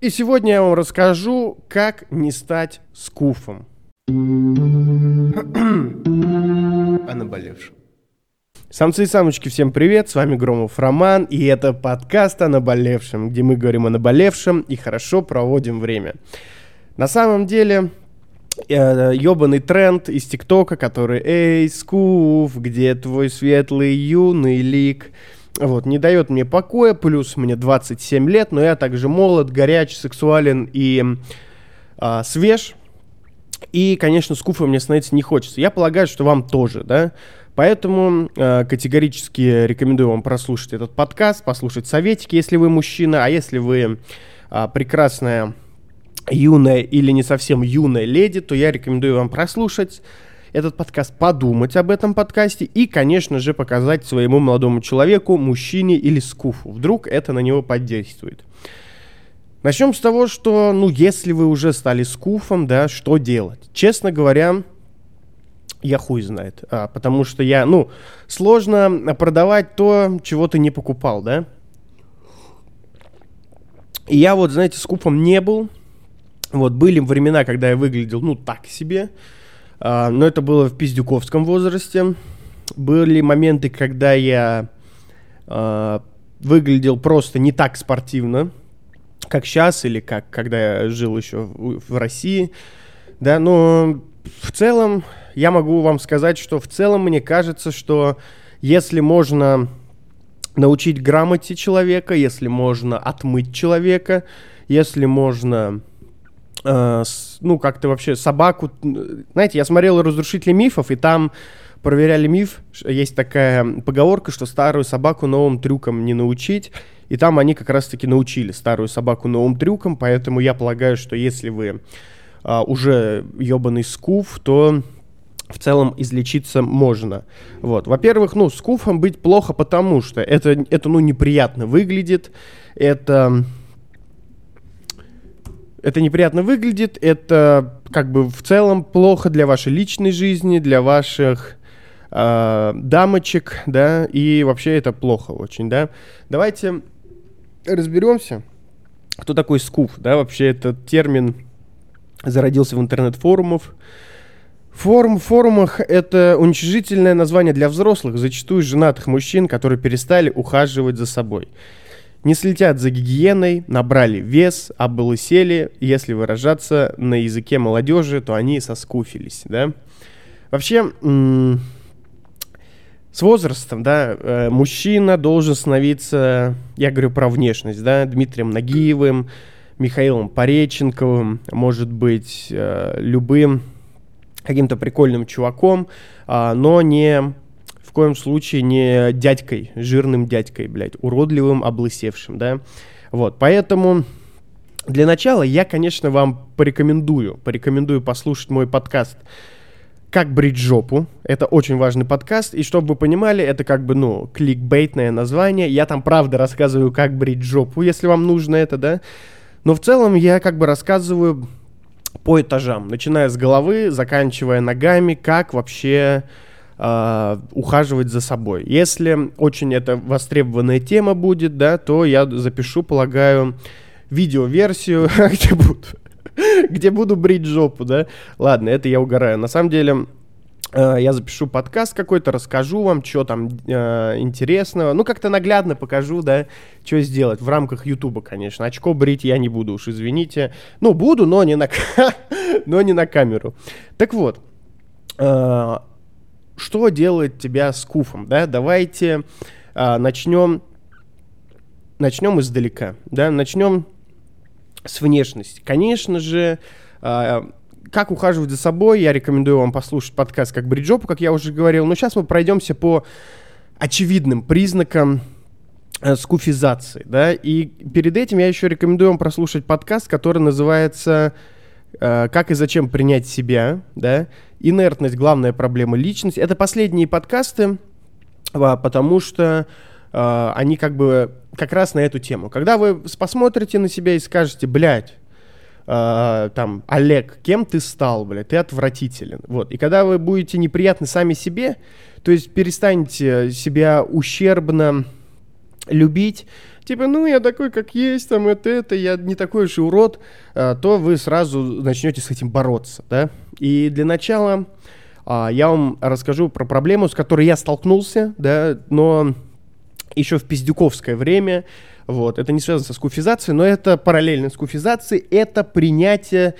И сегодня я вам расскажу, как не стать скуфом. О наболевшем. Самцы и самочки, всем привет, с вами Громов Роман, и это подкаст о наболевшем, где мы говорим о наболевшем и хорошо проводим время. На самом деле, э, ебаный тренд из ТикТока, который «Эй, скуф, где твой светлый юный лик?» Вот, не дает мне покоя, плюс мне 27 лет, но я также молод, горяч, сексуален и а, свеж. И, конечно, скуфа мне становиться не хочется. Я полагаю, что вам тоже, да? Поэтому э, категорически рекомендую вам прослушать этот подкаст, послушать советики, если вы мужчина, а если вы э, прекрасная юная или не совсем юная леди, то я рекомендую вам прослушать этот подкаст, подумать об этом подкасте и, конечно же, показать своему молодому человеку, мужчине или скуфу. Вдруг это на него подействует. Начнем с того, что, ну, если вы уже стали скуфом, да, что делать? Честно говоря, я хуй знает. А, потому что я, ну, сложно продавать то, чего ты не покупал, да? И я вот, знаете, скупом не был. Вот были времена, когда я выглядел, ну, так себе. А, но это было в пиздюковском возрасте. Были моменты, когда я а, выглядел просто не так спортивно, как сейчас или как когда я жил еще в, в России. Да, но в целом я могу вам сказать, что в целом мне кажется, что если можно научить грамоте человека, если можно отмыть человека, если можно э, ну, как-то вообще собаку... Знаете, я смотрел «Разрушители мифов», и там проверяли миф. Есть такая поговорка, что старую собаку новым трюкам не научить. И там они как раз-таки научили старую собаку новым трюкам, поэтому я полагаю, что если вы а, уже ебаный скуф, то в целом излечиться можно. Вот. Во-первых, ну, скуфом быть плохо, потому что это, это ну, неприятно выглядит, это это неприятно выглядит, это как бы в целом плохо для вашей личной жизни, для ваших э, дамочек, да, и вообще это плохо очень, да. Давайте разберемся, кто такой скуф, да, вообще этот термин зародился в интернет-форумах. Форум в форумах – это уничижительное название для взрослых, зачастую женатых мужчин, которые перестали ухаживать за собой не слетят за гигиеной, набрали вес, облысели, если выражаться на языке молодежи, то они соскуфились, да. Вообще, с возрастом, да, э, мужчина должен становиться, я говорю про внешность, да, Дмитрием Нагиевым, Михаилом Пореченковым, может быть, э, любым каким-то прикольным чуваком, а, но не в коем случае не дядькой, жирным дядькой, блядь, уродливым, облысевшим, да. Вот, поэтому для начала я, конечно, вам порекомендую, порекомендую послушать мой подкаст «Как брить жопу». Это очень важный подкаст, и чтобы вы понимали, это как бы, ну, кликбейтное название. Я там, правда, рассказываю, как брить жопу, если вам нужно это, да. Но в целом я как бы рассказываю по этажам, начиная с головы, заканчивая ногами, как вообще э, ухаживать за собой. Если очень это востребованная тема будет, да, то я запишу, полагаю, видеоверсию, где буду, где буду брить жопу, да. Ладно, это я угораю. На самом деле, э, я запишу подкаст какой-то, расскажу вам, что там э, интересного. Ну, как-то наглядно покажу, да, что сделать. В рамках Ютуба, конечно. Очко брить я не буду, уж извините. Ну, буду, но не на, но не на камеру. Так вот, э, что делает тебя скуфом, да? Давайте а, начнем, начнем издалека, да? Начнем с внешности. Конечно же, а, как ухаживать за собой, я рекомендую вам послушать подкаст как Бриджопу, как я уже говорил. Но сейчас мы пройдемся по очевидным признакам э, скуфизации, да, и перед этим я еще рекомендую вам прослушать подкаст, который называется э, «Как и зачем принять себя», да, инертность, главная проблема личности. Это последние подкасты, а, потому что э, они как бы как раз на эту тему. Когда вы посмотрите на себя и скажете, блядь, э, там, Олег, кем ты стал, блядь, ты отвратителен. Вот. И когда вы будете неприятны сами себе, то есть перестанете себя ущербно любить, типа, ну, я такой, как есть, там, это, это, я не такой уж и урод, а, то вы сразу начнете с этим бороться, да. И для начала а, я вам расскажу про проблему, с которой я столкнулся, да, но еще в пиздюковское время, вот, это не связано со скуфизацией, но это параллельно скуфизации, это принятие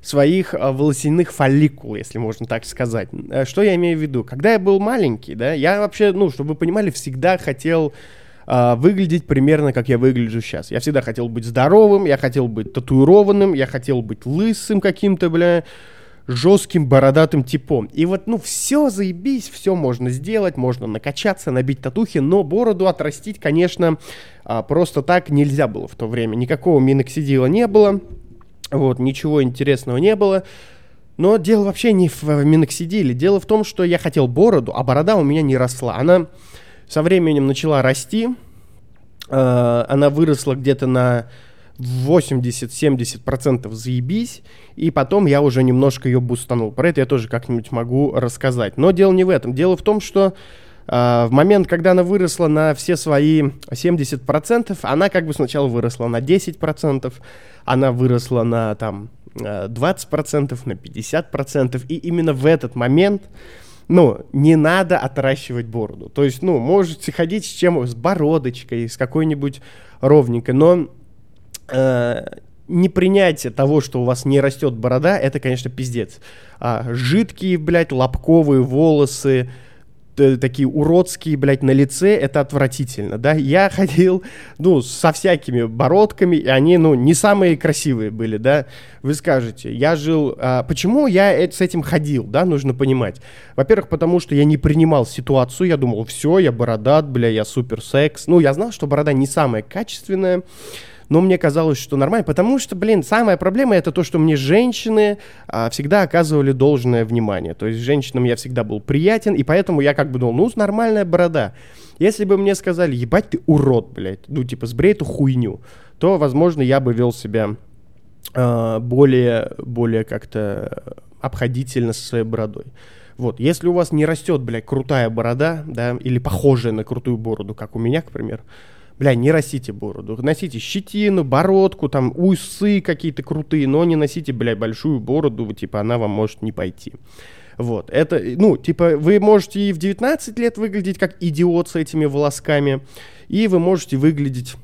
своих а, волосяных фолликул, если можно так сказать. Э, что я имею в виду? Когда я был маленький, да, я вообще, ну, чтобы вы понимали, всегда хотел Uh, выглядеть примерно как я выгляжу сейчас. Я всегда хотел быть здоровым, я хотел быть татуированным, я хотел быть лысым каким-то, бля, жестким бородатым типом. И вот, ну, все заебись, все можно сделать, можно накачаться, набить татухи, но бороду отрастить, конечно, uh, просто так нельзя было в то время. Никакого миноксидила не было. Вот, ничего интересного не было. Но дело вообще не в миноксидиле. Дело в том, что я хотел бороду, а борода у меня не росла. Она со временем начала расти. Э, она выросла где-то на 80-70% заебись, и потом я уже немножко ее бустанул. Про это я тоже как-нибудь могу рассказать. Но дело не в этом. Дело в том, что э, в момент, когда она выросла на все свои 70%, она как бы сначала выросла на 10%, она выросла на там 20%, э, на 50%, и именно в этот момент, ну, не надо отращивать бороду. То есть, ну, можете ходить с чем, с бородочкой, с какой-нибудь ровненькой, но э, непринятие того, что у вас не растет борода, это, конечно, пиздец. А, жидкие, блядь, лобковые волосы, такие уродские, блядь, на лице, это отвратительно, да. Я ходил, ну, со всякими бородками, и они, ну, не самые красивые были, да. Вы скажете, я жил... А, почему я с этим ходил, да, нужно понимать. Во-первых, потому что я не принимал ситуацию, я думал, все, я бородат, бля, я супер секс. Ну, я знал, что борода не самая качественная, но мне казалось, что нормально, потому что, блин, самая проблема это то, что мне женщины а, всегда оказывали должное внимание. То есть женщинам я всегда был приятен, и поэтому я как бы думал, ну, нормальная борода. Если бы мне сказали, ебать ты урод, блядь, ну, типа, сбрей эту хуйню, то, возможно, я бы вел себя а, более, более как-то обходительно со своей бородой. Вот, если у вас не растет, блядь, крутая борода, да, или похожая на крутую бороду, как у меня, к примеру, бля, не носите бороду. Носите щетину, бородку, там, усы какие-то крутые, но не носите, бля, большую бороду, типа, она вам может не пойти. Вот, это, ну, типа, вы можете и в 19 лет выглядеть как идиот с этими волосками, и вы можете выглядеть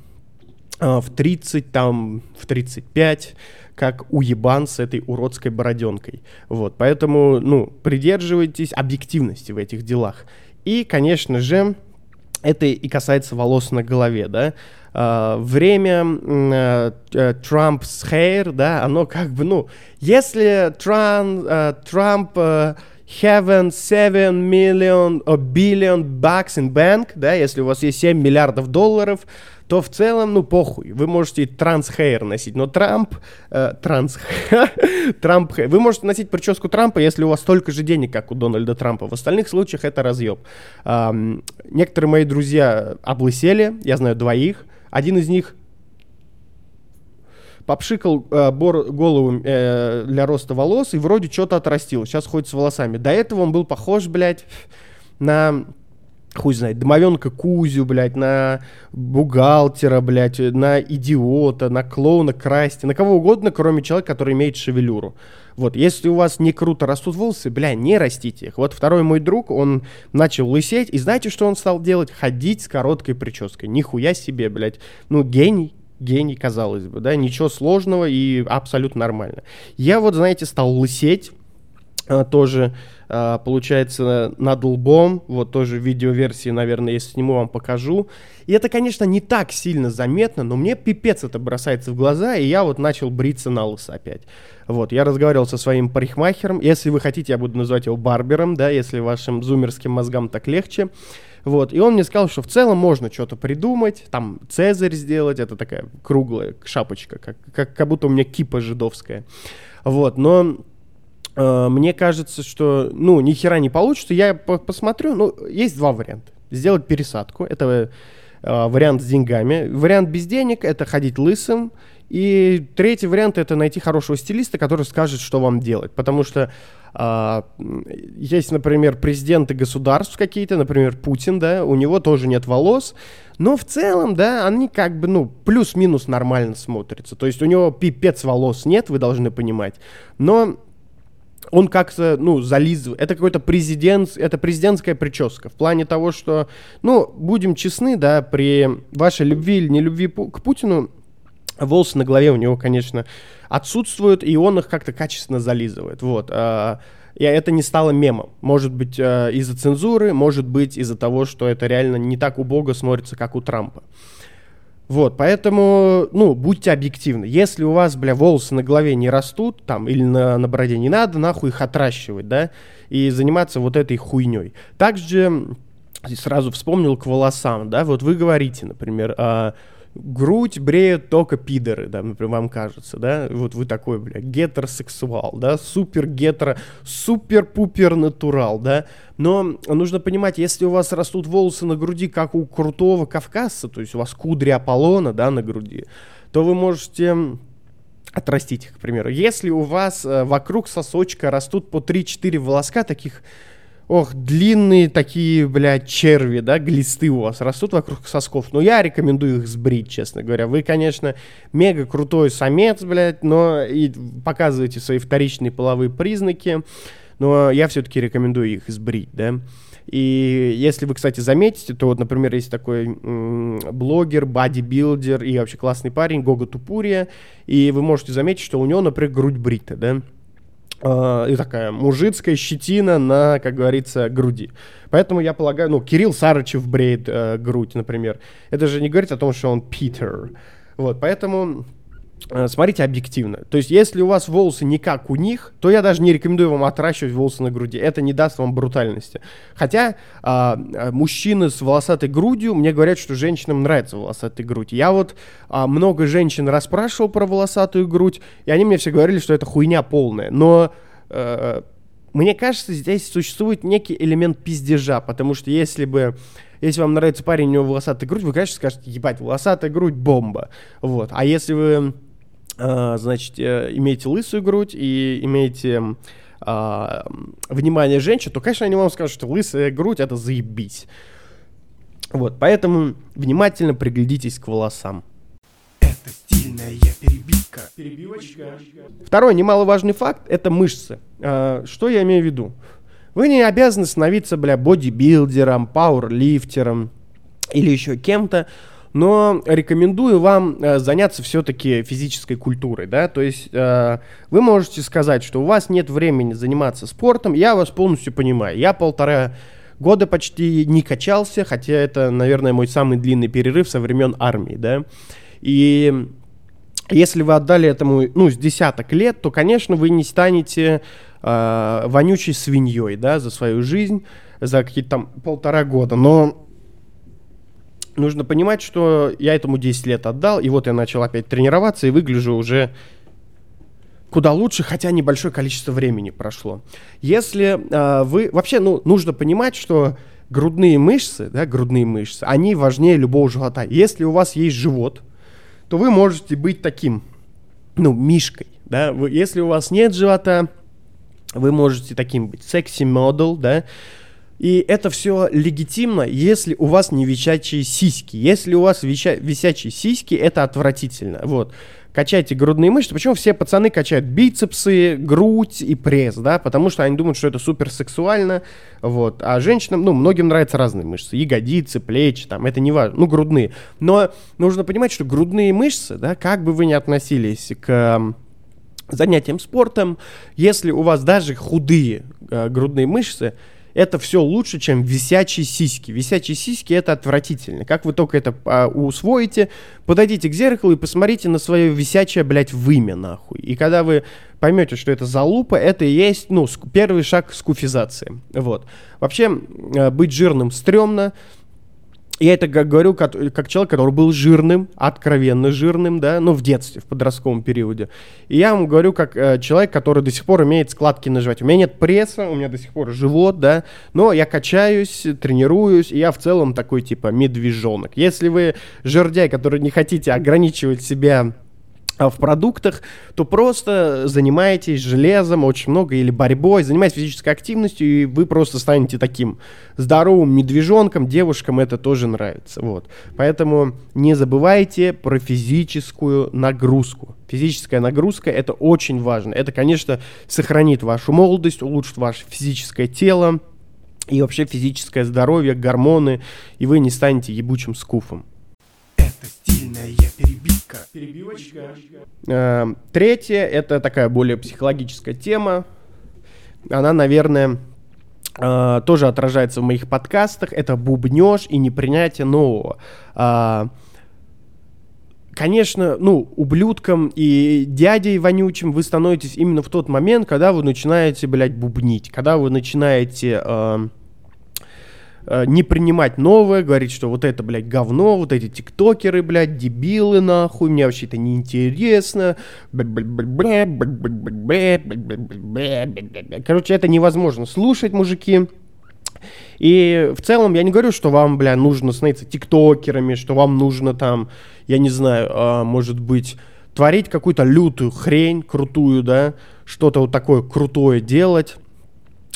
э, в 30, там, в 35, как уебан с этой уродской бороденкой. Вот, поэтому, ну, придерживайтесь объективности в этих делах. И, конечно же, это и касается волос на голове, да. Uh, время uh, Trump's hair, да, оно как бы, ну, если Trump, uh, Trump uh, having 7 million or billion bucks in bank, да, если у вас есть 7 миллиардов долларов, то в целом, ну, похуй. Вы можете трансхейр носить, но Трамп... Э, транс... Трамп... Вы можете носить прическу Трампа, если у вас столько же денег, как у Дональда Трампа. В остальных случаях это разъеб. Некоторые мои друзья облысели, я знаю двоих. Один из них попшикал э, бор, голову э, для роста волос и вроде что-то отрастил. Сейчас ходит с волосами. До этого он был похож, блядь, на хуй знает, домовенка Кузю, блядь, на бухгалтера, блядь, на идиота, на клоуна Красти, на кого угодно, кроме человека, который имеет шевелюру. Вот, если у вас не круто растут волосы, бля, не растите их. Вот второй мой друг, он начал лысеть, и знаете, что он стал делать? Ходить с короткой прической. Нихуя себе, блядь. Ну, гений, гений, казалось бы, да, ничего сложного и абсолютно нормально. Я вот, знаете, стал лысеть, а, тоже а, получается над лбом, вот тоже видеоверсии, наверное, если сниму, вам покажу. И это, конечно, не так сильно заметно, но мне пипец это бросается в глаза, и я вот начал бриться на лысо опять. Вот, я разговаривал со своим парикмахером, если вы хотите, я буду называть его барбером, да, если вашим зумерским мозгам так легче. Вот, и он мне сказал, что в целом можно что-то придумать, там цезарь сделать, это такая круглая шапочка, как, как, как будто у меня кипа жидовская. Вот, но Э, мне кажется, что, ну, ни хера не получится. Я по посмотрю, ну, есть два варианта. Сделать пересадку, это э, вариант с деньгами. Вариант без денег — это ходить лысым И третий вариант это найти хорошего стилиста, который скажет, что вам делать. Потому что а, есть, например, президенты государств какие-то, например, Путин, да, у него тоже нет волос, но в целом, да, они как бы, ну, плюс-минус нормально смотрятся. То есть у него пипец волос нет, вы должны понимать. Но он как-то, ну, зализывает. Это какой-то президент, это президентская прическа. В плане того, что, ну, будем честны, да, при вашей любви или нелюбви к Путину, волосы на голове у него, конечно, отсутствуют, и он их как-то качественно зализывает. Вот. А, и это не стало мемом. Может быть, э, из-за цензуры, может быть, из-за того, что это реально не так убого смотрится, как у Трампа. Вот, поэтому, ну, будьте объективны. Если у вас, бля, волосы на голове не растут, там, или на, на бороде, не надо нахуй их отращивать, да, и заниматься вот этой хуйней. Также сразу вспомнил к волосам, да, вот вы говорите, например, а, грудь бреют только пидоры, да, например, вам кажется, да, вот вы такой, бля, гетеросексуал, да, супер гетеро, супер-пупер натурал, да, но нужно понимать, если у вас растут волосы на груди, как у крутого кавказца, то есть у вас кудри Аполлона, да, на груди, то вы можете отрастить их, к примеру. Если у вас э, вокруг сосочка растут по 3-4 волоска, таких ох, длинные такие, блядь, черви, да, глисты у вас растут вокруг сосков. Но я рекомендую их сбрить, честно говоря. Вы, конечно, мега крутой самец, блядь, но и показываете свои вторичные половые признаки. Но я все-таки рекомендую их сбрить, да. И если вы, кстати, заметите, то вот, например, есть такой блогер, бодибилдер и вообще классный парень Гога Тупурия, и вы можете заметить, что у него, например, грудь брита, да, и такая мужицкая щетина на, как говорится, груди. Поэтому я полагаю, ну, Кирилл Сарычев бреет э, грудь, например. Это же не говорит о том, что он Питер. Вот, поэтому смотрите объективно. То есть, если у вас волосы не как у них, то я даже не рекомендую вам отращивать волосы на груди. Это не даст вам брутальности. Хотя а, мужчины с волосатой грудью мне говорят, что женщинам нравится волосатая грудь. Я вот а, много женщин расспрашивал про волосатую грудь, и они мне все говорили, что это хуйня полная. Но а, мне кажется, здесь существует некий элемент пиздежа, потому что если бы если вам нравится парень, у него волосатая грудь, вы, конечно, скажете, ебать, волосатая грудь, бомба. Вот. А если вы значит, э, имеете лысую грудь и имеете а, внимание женщин, то, конечно, они вам скажут, что лысая грудь — это заебись. Вот, поэтому внимательно приглядитесь к волосам. Это стильная перебивка. Перебивочка. Второй немаловажный факт — это мышцы. А, что я имею в виду? Вы не обязаны становиться, бля, бодибилдером, пауэрлифтером или еще кем-то, но рекомендую вам э, заняться все-таки физической культурой, да, то есть э, вы можете сказать, что у вас нет времени заниматься спортом, я вас полностью понимаю, я полтора года почти не качался, хотя это, наверное, мой самый длинный перерыв со времен армии, да, и если вы отдали этому, ну, с десяток лет, то, конечно, вы не станете э, вонючей свиньей, да, за свою жизнь, за какие-то там полтора года, но нужно понимать, что я этому 10 лет отдал, и вот я начал опять тренироваться и выгляжу уже куда лучше, хотя небольшое количество времени прошло. Если э, вы... Вообще, ну, нужно понимать, что грудные мышцы, да, грудные мышцы, они важнее любого живота. Если у вас есть живот, то вы можете быть таким, ну, мишкой, да. Вы, если у вас нет живота, вы можете таким быть секси-модел, да, и это все легитимно, если у вас не висячие сиськи. Если у вас вися висячие сиськи, это отвратительно. Вот. Качайте грудные мышцы. Почему все пацаны качают бицепсы, грудь и пресс, да? Потому что они думают, что это супер сексуально. Вот. А женщинам, ну, многим нравятся разные мышцы. Ягодицы, плечи, там, это не важно. Ну, грудные. Но нужно понимать, что грудные мышцы, да, как бы вы ни относились к занятиям спортом, если у вас даже худые э, грудные мышцы, это все лучше, чем висячие сиськи. Висячие сиськи это отвратительно. Как вы только это а, усвоите, подойдите к зеркалу и посмотрите на свое висячее, блядь, вымя, нахуй. И когда вы поймете, что это залупа, это и есть, ну, первый шаг скуфизации. Вот. Вообще, э, быть жирным стрёмно, я это говорю как, как человек, который был жирным, откровенно жирным, да, ну, в детстве, в подростковом периоде. И я вам говорю как э, человек, который до сих пор имеет складки на животе. У меня нет пресса, у меня до сих пор живот, да, но я качаюсь, тренируюсь, и я в целом такой, типа, медвежонок. Если вы жердяй, который не хотите ограничивать себя в продуктах, то просто занимаетесь железом очень много или борьбой, занимаетесь физической активностью, и вы просто станете таким здоровым медвежонком, девушкам это тоже нравится. Вот. Поэтому не забывайте про физическую нагрузку. Физическая нагрузка это очень важно. Это, конечно, сохранит вашу молодость, улучшит ваше физическое тело и вообще физическое здоровье, гормоны, и вы не станете ебучим скуфом. Это стильная перебивка. Перебивочка. Э, третье, это такая более психологическая тема. Она, наверное, э, тоже отражается в моих подкастах. Это бубнеж и непринятие нового. Э, конечно, ну, ублюдком и дядей вонючим вы становитесь именно в тот момент, когда вы начинаете, блядь, бубнить, когда вы начинаете... Э, Э, не принимать новое, говорить, что вот это, блядь, говно, вот эти тиктокеры, блядь, дебилы, нахуй, мне вообще это неинтересно. Короче, это невозможно слушать, мужики. И в целом я не говорю, что вам, бля, нужно становиться тиктокерами, что вам нужно там, я не знаю, а, может быть, творить какую-то лютую хрень, крутую, да, что-то вот такое крутое делать.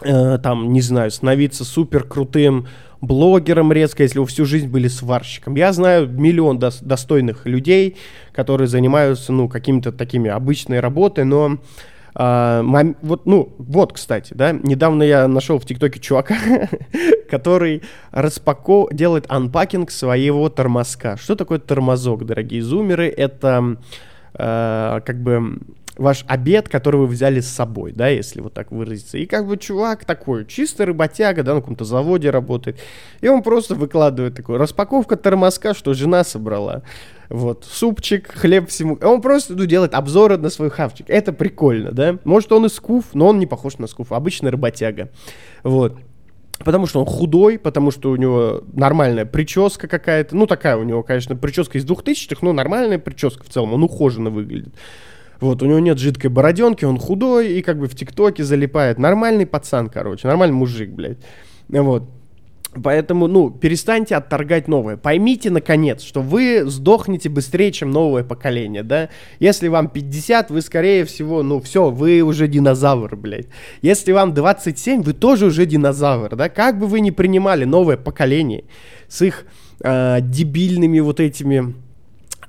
Э, там, не знаю, становиться супер крутым блогером резко, если вы всю жизнь были сварщиком. Я знаю миллион дос- достойных людей, которые занимаются, ну, какими-то такими обычной работой, но мом... вот, ну, вот, кстати, да, недавно я нашел в ТикТоке чувака, который распако... делает анпакинг своего тормозка. Что такое тормозок, дорогие зумеры? Это uh, как бы ваш обед, который вы взяли с собой, да, если вот так выразиться. И как бы чувак такой, чисто рыботяга, да, на каком-то заводе работает. И он просто выкладывает такой, распаковка тормозка, что жена собрала. Вот, супчик, хлеб всему. Он просто ну, делает обзоры на свой хавчик. Это прикольно, да. Может, он и скуф, но он не похож на скуф. Обычный работяга. Вот. Потому что он худой, потому что у него нормальная прическа какая-то. Ну, такая у него, конечно, прическа из двухтысячных, но нормальная прическа в целом. Он ухоженно выглядит. Вот, у него нет жидкой бороденки, он худой и как бы в ТикТоке залипает. Нормальный пацан, короче, нормальный мужик, блядь. Вот. Поэтому, ну, перестаньте отторгать новое. Поймите, наконец, что вы сдохнете быстрее, чем новое поколение, да? Если вам 50, вы, скорее всего, ну, все, вы уже динозавр, блядь. Если вам 27, вы тоже уже динозавр, да? Как бы вы ни принимали новое поколение с их э, дебильными вот этими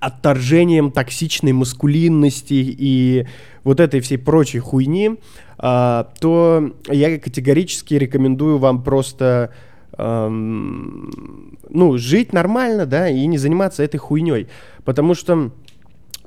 отторжением токсичной маскулинности и вот этой всей прочей хуйни, а, то я категорически рекомендую вам просто эм, ну, жить нормально, да, и не заниматься этой хуйней. Потому что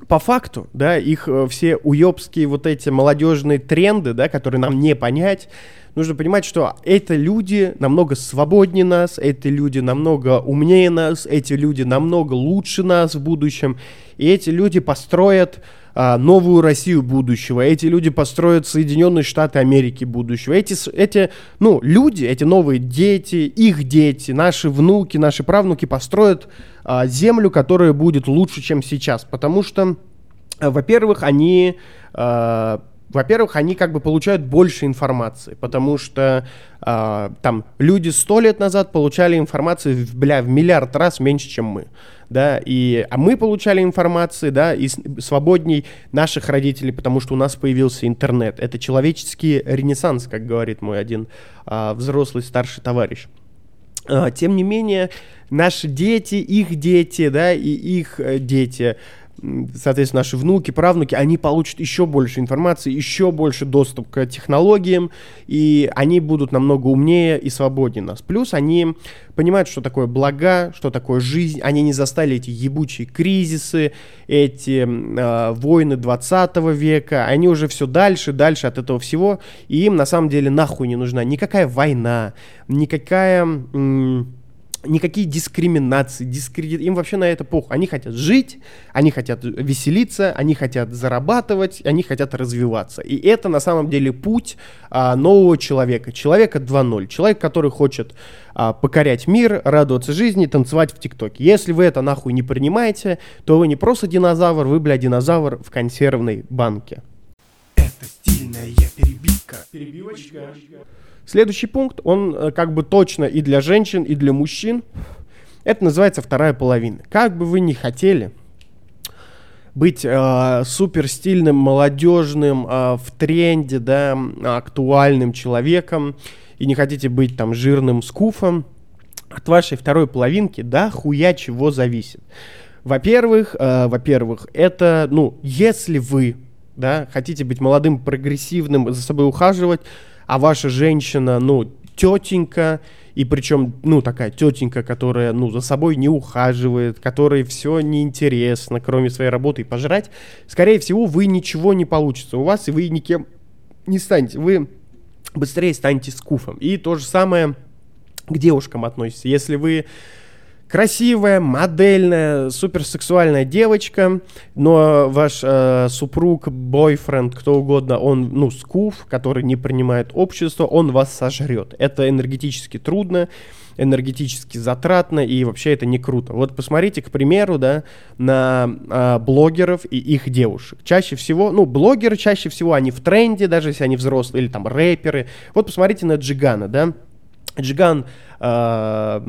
по факту, да, их э, все уебские вот эти молодежные тренды, да, которые нам не понять, нужно понимать, что эти люди намного свободнее нас, эти люди намного умнее нас, эти люди намного лучше нас в будущем, и эти люди построят новую Россию будущего, эти люди построят Соединенные Штаты Америки будущего, эти, эти, ну, люди, эти новые дети, их дети, наши внуки, наши правнуки построят а, землю, которая будет лучше, чем сейчас, потому что, а, во-первых, они а, во-первых, они как бы получают больше информации, потому что э, там люди сто лет назад получали информацию, бля, в миллиард раз меньше, чем мы, да, и, а мы получали информацию, да, и свободней наших родителей, потому что у нас появился интернет. Это человеческий ренессанс, как говорит мой один э, взрослый старший товарищ. Uh, тем не менее, наши дети, их дети, да, и их э, дети, соответственно, наши внуки, правнуки, они получат еще больше информации, еще больше доступ к технологиям, и они будут намного умнее и свободнее нас. Плюс они понимают, что такое блага, что такое жизнь, они не застали эти ебучие кризисы, эти э, войны 20 века, они уже все дальше, дальше от этого всего, и им на самом деле нахуй не нужна никакая война, никакая... М- никакие дискриминации, дискредит... им вообще на это похуй. Они хотят жить, они хотят веселиться, они хотят зарабатывать, они хотят развиваться. И это на самом деле путь а, нового человека, человека 2.0, человек, который хочет а, покорять мир, радоваться жизни, танцевать в ТикТоке. Если вы это нахуй не принимаете, то вы не просто динозавр, вы, бля, динозавр в консервной банке. Это стильная перебивка. Перебивочка. Следующий пункт, он э, как бы точно и для женщин, и для мужчин. Это называется вторая половина. Как бы вы ни хотели быть э, супер стильным, молодежным, э, в тренде, да, актуальным человеком, и не хотите быть там жирным скуфом, от вашей второй половинки, да, хуя чего зависит. Во-первых, э, во-первых, это, ну, если вы, да, хотите быть молодым, прогрессивным, за собой ухаживать, а ваша женщина, ну, тетенька, и причем, ну, такая тетенька, которая, ну, за собой не ухаживает, которой все неинтересно, кроме своей работы и пожрать, скорее всего, вы ничего не получится у вас, и вы никем не станете. Вы быстрее станете скуфом. И то же самое к девушкам относится. Если вы красивая, модельная, суперсексуальная девочка, но ваш э, супруг, бойфренд, кто угодно, он, ну, скуф, который не принимает общество, он вас сожрет. Это энергетически трудно, энергетически затратно, и вообще это не круто. Вот посмотрите, к примеру, да, на э, блогеров и их девушек. Чаще всего, ну, блогеры чаще всего, они в тренде, даже если они взрослые, или там рэперы. Вот посмотрите на Джигана, да, Джиган э,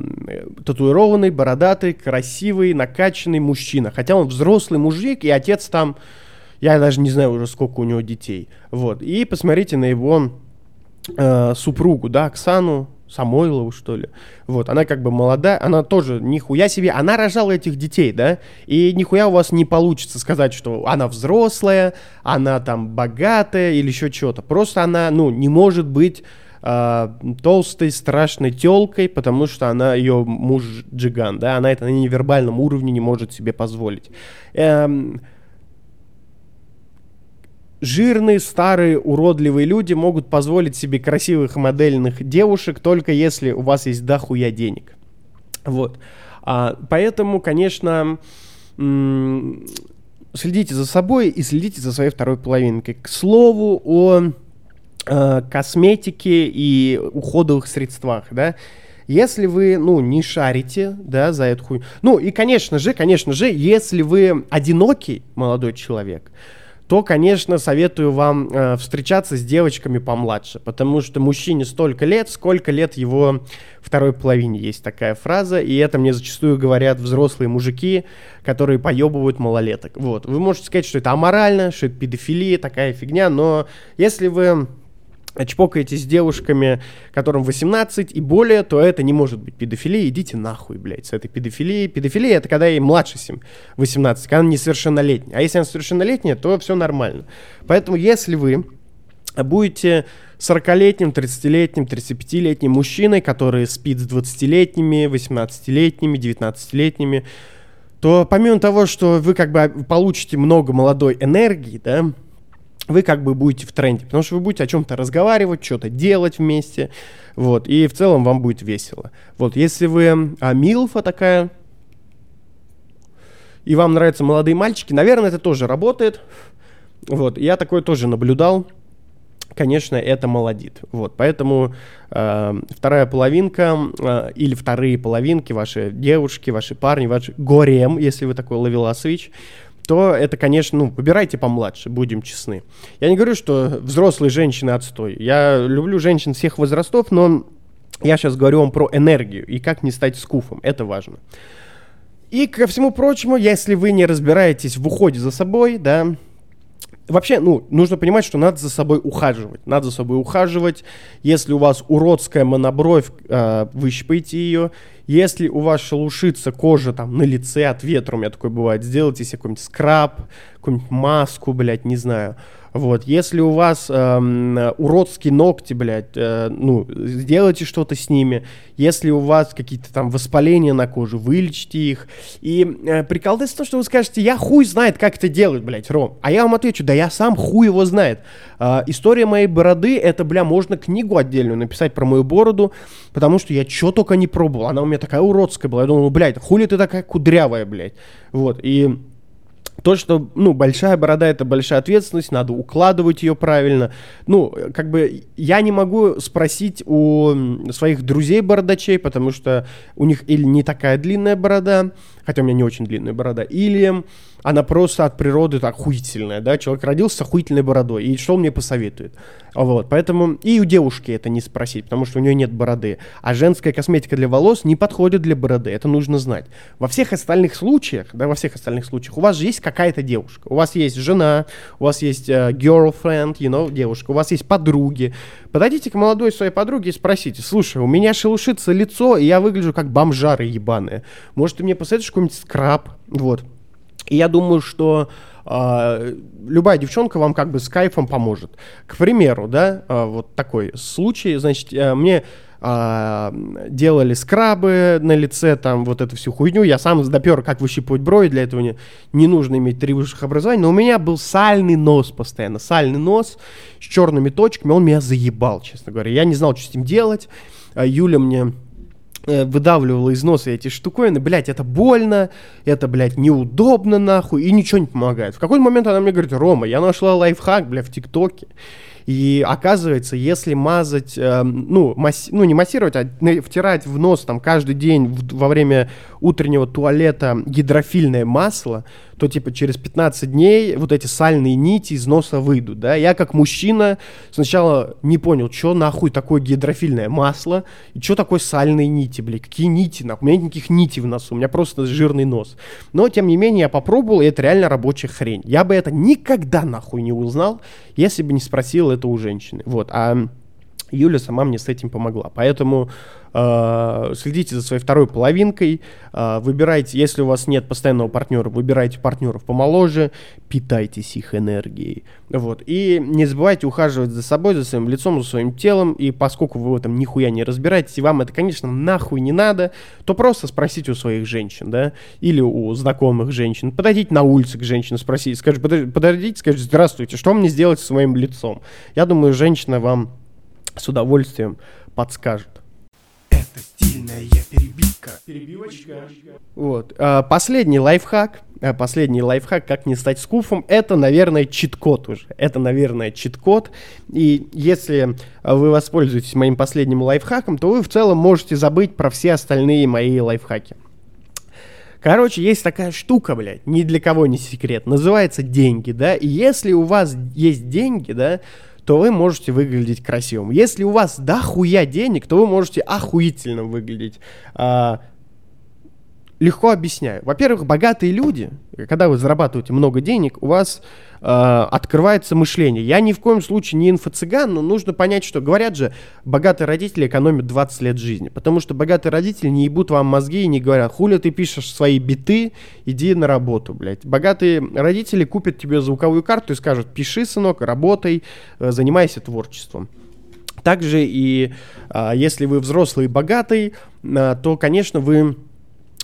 татуированный, бородатый, красивый, накачанный мужчина. Хотя он взрослый мужик, и отец там, я даже не знаю уже, сколько у него детей. Вот. И посмотрите на его э, супругу, да, Оксану Самойлову, что ли. Вот, она как бы молодая, она тоже нихуя себе, она рожала этих детей, да, и нихуя у вас не получится сказать, что она взрослая, она там богатая или еще что-то. Просто она, ну, не может быть э, толстой, страшной телкой, потому что она, ее муж джиган, да, она это на невербальном уровне не может себе позволить. Эм, жирные, старые, уродливые люди могут позволить себе красивых модельных девушек только если у вас есть дохуя денег. Вот. А, поэтому, конечно, следите за собой и следите за своей второй половинкой. К слову о косметике и уходовых средствах, да, если вы, ну, не шарите, да, за эту хуйню. Ну, и, конечно же, конечно же, если вы одинокий молодой человек, то, конечно, советую вам э, встречаться с девочками помладше, потому что мужчине столько лет, сколько лет его второй половине. Есть такая фраза, и это мне зачастую говорят взрослые мужики, которые поебывают малолеток. Вот, вы можете сказать, что это аморально, что это педофилия, такая фигня, но если вы чпокаетесь с девушками, которым 18 и более, то это не может быть педофилия. Идите нахуй, блядь, с этой педофилией. Педофилия это когда ей младше 7, 18, когда она несовершеннолетняя. А если она совершеннолетняя, то все нормально. Поэтому если вы будете 40-летним, 30-летним, 35-летним мужчиной, который спит с 20-летними, 18-летними, 19-летними, то помимо того, что вы как бы получите много молодой энергии, да, вы как бы будете в тренде, потому что вы будете о чем-то разговаривать, что-то делать вместе, вот, и в целом вам будет весело. Вот, если вы а, Милфа такая, и вам нравятся молодые мальчики, наверное, это тоже работает, вот, я такое тоже наблюдал, конечно, это молодит. Вот, поэтому э, вторая половинка э, или вторые половинки, ваши девушки, ваши парни, ваш горем, если вы такой ловеласович, то это, конечно, ну, выбирайте помладше, будем честны. Я не говорю, что взрослые женщины отстой. Я люблю женщин всех возрастов, но я сейчас говорю вам про энергию и как не стать скуфом. Это важно. И ко всему прочему, если вы не разбираетесь в уходе за собой, да, вообще, ну, нужно понимать, что надо за собой ухаживать. Надо за собой ухаживать. Если у вас уродская монобровь, э, выщипайте ее. Если у вас шелушится кожа там на лице от ветра, у меня такое бывает, сделайте себе какой-нибудь скраб, какую-нибудь маску, блядь, не знаю. Вот, если у вас эм, уродские ногти, блядь, э, ну, сделайте что-то с ними. Если у вас какие-то там воспаления на коже, вылечите их. И э, приколдес то, что вы скажете, я хуй знает, как это делать, блядь, Ром. А я вам отвечу, да я сам хуй его знает. Э, история моей бороды, это, бля, можно книгу отдельную написать про мою бороду, потому что я что только не пробовал. Она у меня такая уродская была. Я думал, ну, блядь, хули ты такая кудрявая, блядь. Вот, и то, что, ну, большая борода — это большая ответственность, надо укладывать ее правильно. Ну, как бы я не могу спросить у своих друзей-бородачей, потому что у них или не такая длинная борода, хотя у меня не очень длинная борода, или она просто от природы охуительная, да, человек родился с охуительной бородой, и что он мне посоветует? Вот, поэтому и у девушки это не спросить, потому что у нее нет бороды, а женская косметика для волос не подходит для бороды, это нужно знать. Во всех остальных случаях, да, во всех остальных случаях у вас же есть какая-то девушка, у вас есть жена, у вас есть uh, girlfriend, you know, девушка, у вас есть подруги, подойдите к молодой своей подруге и спросите, слушай, у меня шелушится лицо, и я выгляжу как бомжары ебаные, может, ты мне посоветуешь какой-нибудь скраб, вот, и я думаю, что э, любая девчонка вам как бы с кайфом поможет. К примеру, да, э, вот такой случай, значит, э, мне э, делали скрабы на лице, там вот эту всю хуйню. Я сам допер, как выщипывать брови, для этого не, не нужно иметь три высших образования. Но у меня был сальный нос постоянно, сальный нос с черными точками, он меня заебал, честно говоря. Я не знал, что с ним делать. Юля мне выдавливала из носа эти штуковины, блядь, это больно, это, блядь, неудобно, нахуй, и ничего не помогает. В какой-то момент она мне говорит, Рома, я нашла лайфхак, бля, в ТикТоке. И оказывается, если мазать, э, ну, масс... ну, не массировать, а втирать в нос там каждый день в, во время утреннего туалета гидрофильное масло, то типа через 15 дней вот эти сальные нити из носа выйдут, да. Я как мужчина сначала не понял, что нахуй такое гидрофильное масло и что такое сальные нити, блядь, какие нити, нахуй. У меня нет никаких нитей в носу, у меня просто жирный нос. Но, тем не менее, я попробовал, и это реально рабочая хрень. Я бы это никогда нахуй не узнал, если бы не спросил это у женщины. Вот, а Юля сама мне с этим помогла. Поэтому э, следите за своей второй половинкой, э, выбирайте, если у вас нет постоянного партнера, выбирайте партнеров помоложе, питайтесь их энергией. Вот. И не забывайте ухаживать за собой, за своим лицом, за своим телом. И поскольку вы в этом нихуя не разбираетесь, и вам это, конечно, нахуй не надо, то просто спросите у своих женщин, да, или у знакомых женщин. Подойдите на улице к женщине, спросите, скажите, подойдите, скажите, здравствуйте, что мне сделать с своим лицом? Я думаю, женщина вам с удовольствием подскажет. Это стильная перебивка. Перебивочка. Вот. А, последний лайфхак. А, последний лайфхак, как не стать скуфом, это, наверное, чит-код уже. Это, наверное, чит-код. И если вы воспользуетесь моим последним лайфхаком, то вы в целом можете забыть про все остальные мои лайфхаки. Короче, есть такая штука, блядь, ни для кого не секрет, называется деньги, да, и если у вас есть деньги, да, то вы можете выглядеть красивым. Если у вас дохуя денег, то вы можете охуительно выглядеть. А, легко объясняю. Во-первых, богатые люди, когда вы зарабатываете много денег, у вас э, открывается мышление. Я ни в коем случае не инфо-цыган, но нужно понять, что говорят же, богатые родители экономят 20 лет жизни. Потому что богатые родители не ебут вам мозги и не говорят, хули ты пишешь свои биты, иди на работу, блядь. Богатые родители купят тебе звуковую карту и скажут, пиши, сынок, работай, э, занимайся творчеством. Также и э, если вы взрослый и богатый, э, то, конечно, вы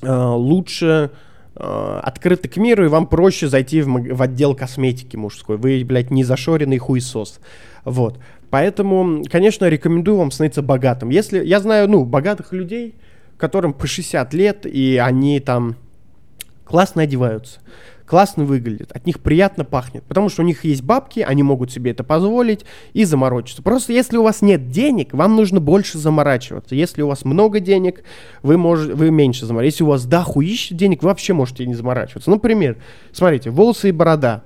лучше э, открыты к миру, и вам проще зайти в, в отдел косметики мужской. Вы, блядь, не зашоренный хуесос. Вот. Поэтому, конечно, рекомендую вам становиться богатым. Если, я знаю, ну, богатых людей, которым по 60 лет, и они там классно одеваются классно выглядят, от них приятно пахнет, потому что у них есть бабки, они могут себе это позволить и заморочиться. Просто если у вас нет денег, вам нужно больше заморачиваться. Если у вас много денег, вы, можете, вы меньше заморачиваетесь. Если у вас дохуище денег, вы вообще можете не заморачиваться. Например, смотрите, волосы и борода,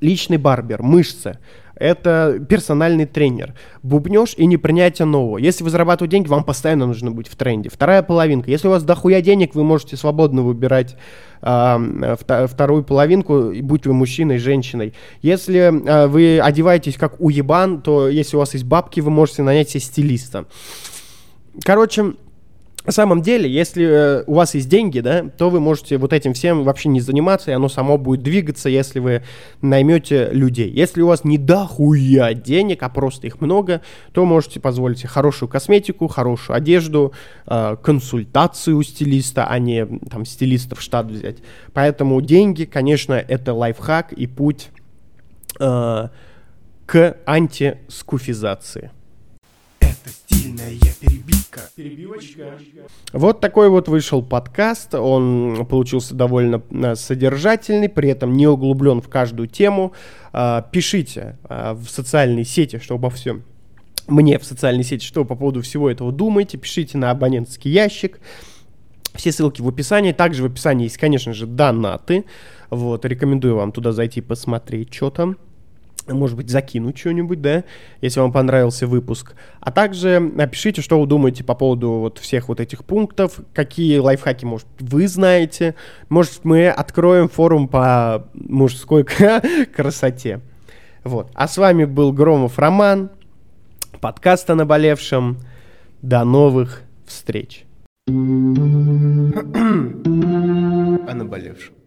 личный барбер, мышцы – это персональный тренер. Бубнешь и непринятие нового. Если вы зарабатываете деньги, вам постоянно нужно быть в тренде. Вторая половинка. Если у вас дохуя денег, вы можете свободно выбирать вторую половинку, будь вы мужчиной, женщиной. Если э, вы одеваетесь как уебан, то если у вас есть бабки, вы можете нанять себе стилиста. Короче, на самом деле, если э, у вас есть деньги, да, то вы можете вот этим всем вообще не заниматься, и оно само будет двигаться, если вы наймете людей. Если у вас не дохуя денег, а просто их много, то можете позволить себе хорошую косметику, хорошую одежду, э, консультацию у стилиста, а не там стилиста в штат взять. Поэтому деньги, конечно, это лайфхак и путь э, к антискуфизации. Стильная перебивка. Перебивочка. Вот такой вот вышел подкаст. Он получился довольно э, содержательный, при этом не углублен в каждую тему. А, пишите а, в социальные сети, что обо всем мне в социальной сети, что по поводу всего этого думаете. Пишите на абонентский ящик. Все ссылки в описании. Также в описании есть, конечно же, донаты. Вот, рекомендую вам туда зайти посмотреть, что там может быть, закинуть что-нибудь, да, если вам понравился выпуск. А также напишите, что вы думаете по поводу вот всех вот этих пунктов, какие лайфхаки, может, вы знаете. Может, мы откроем форум по мужской красоте. Вот. А с вами был Громов Роман, подкаст о наболевшем. До новых встреч. о наболевшем.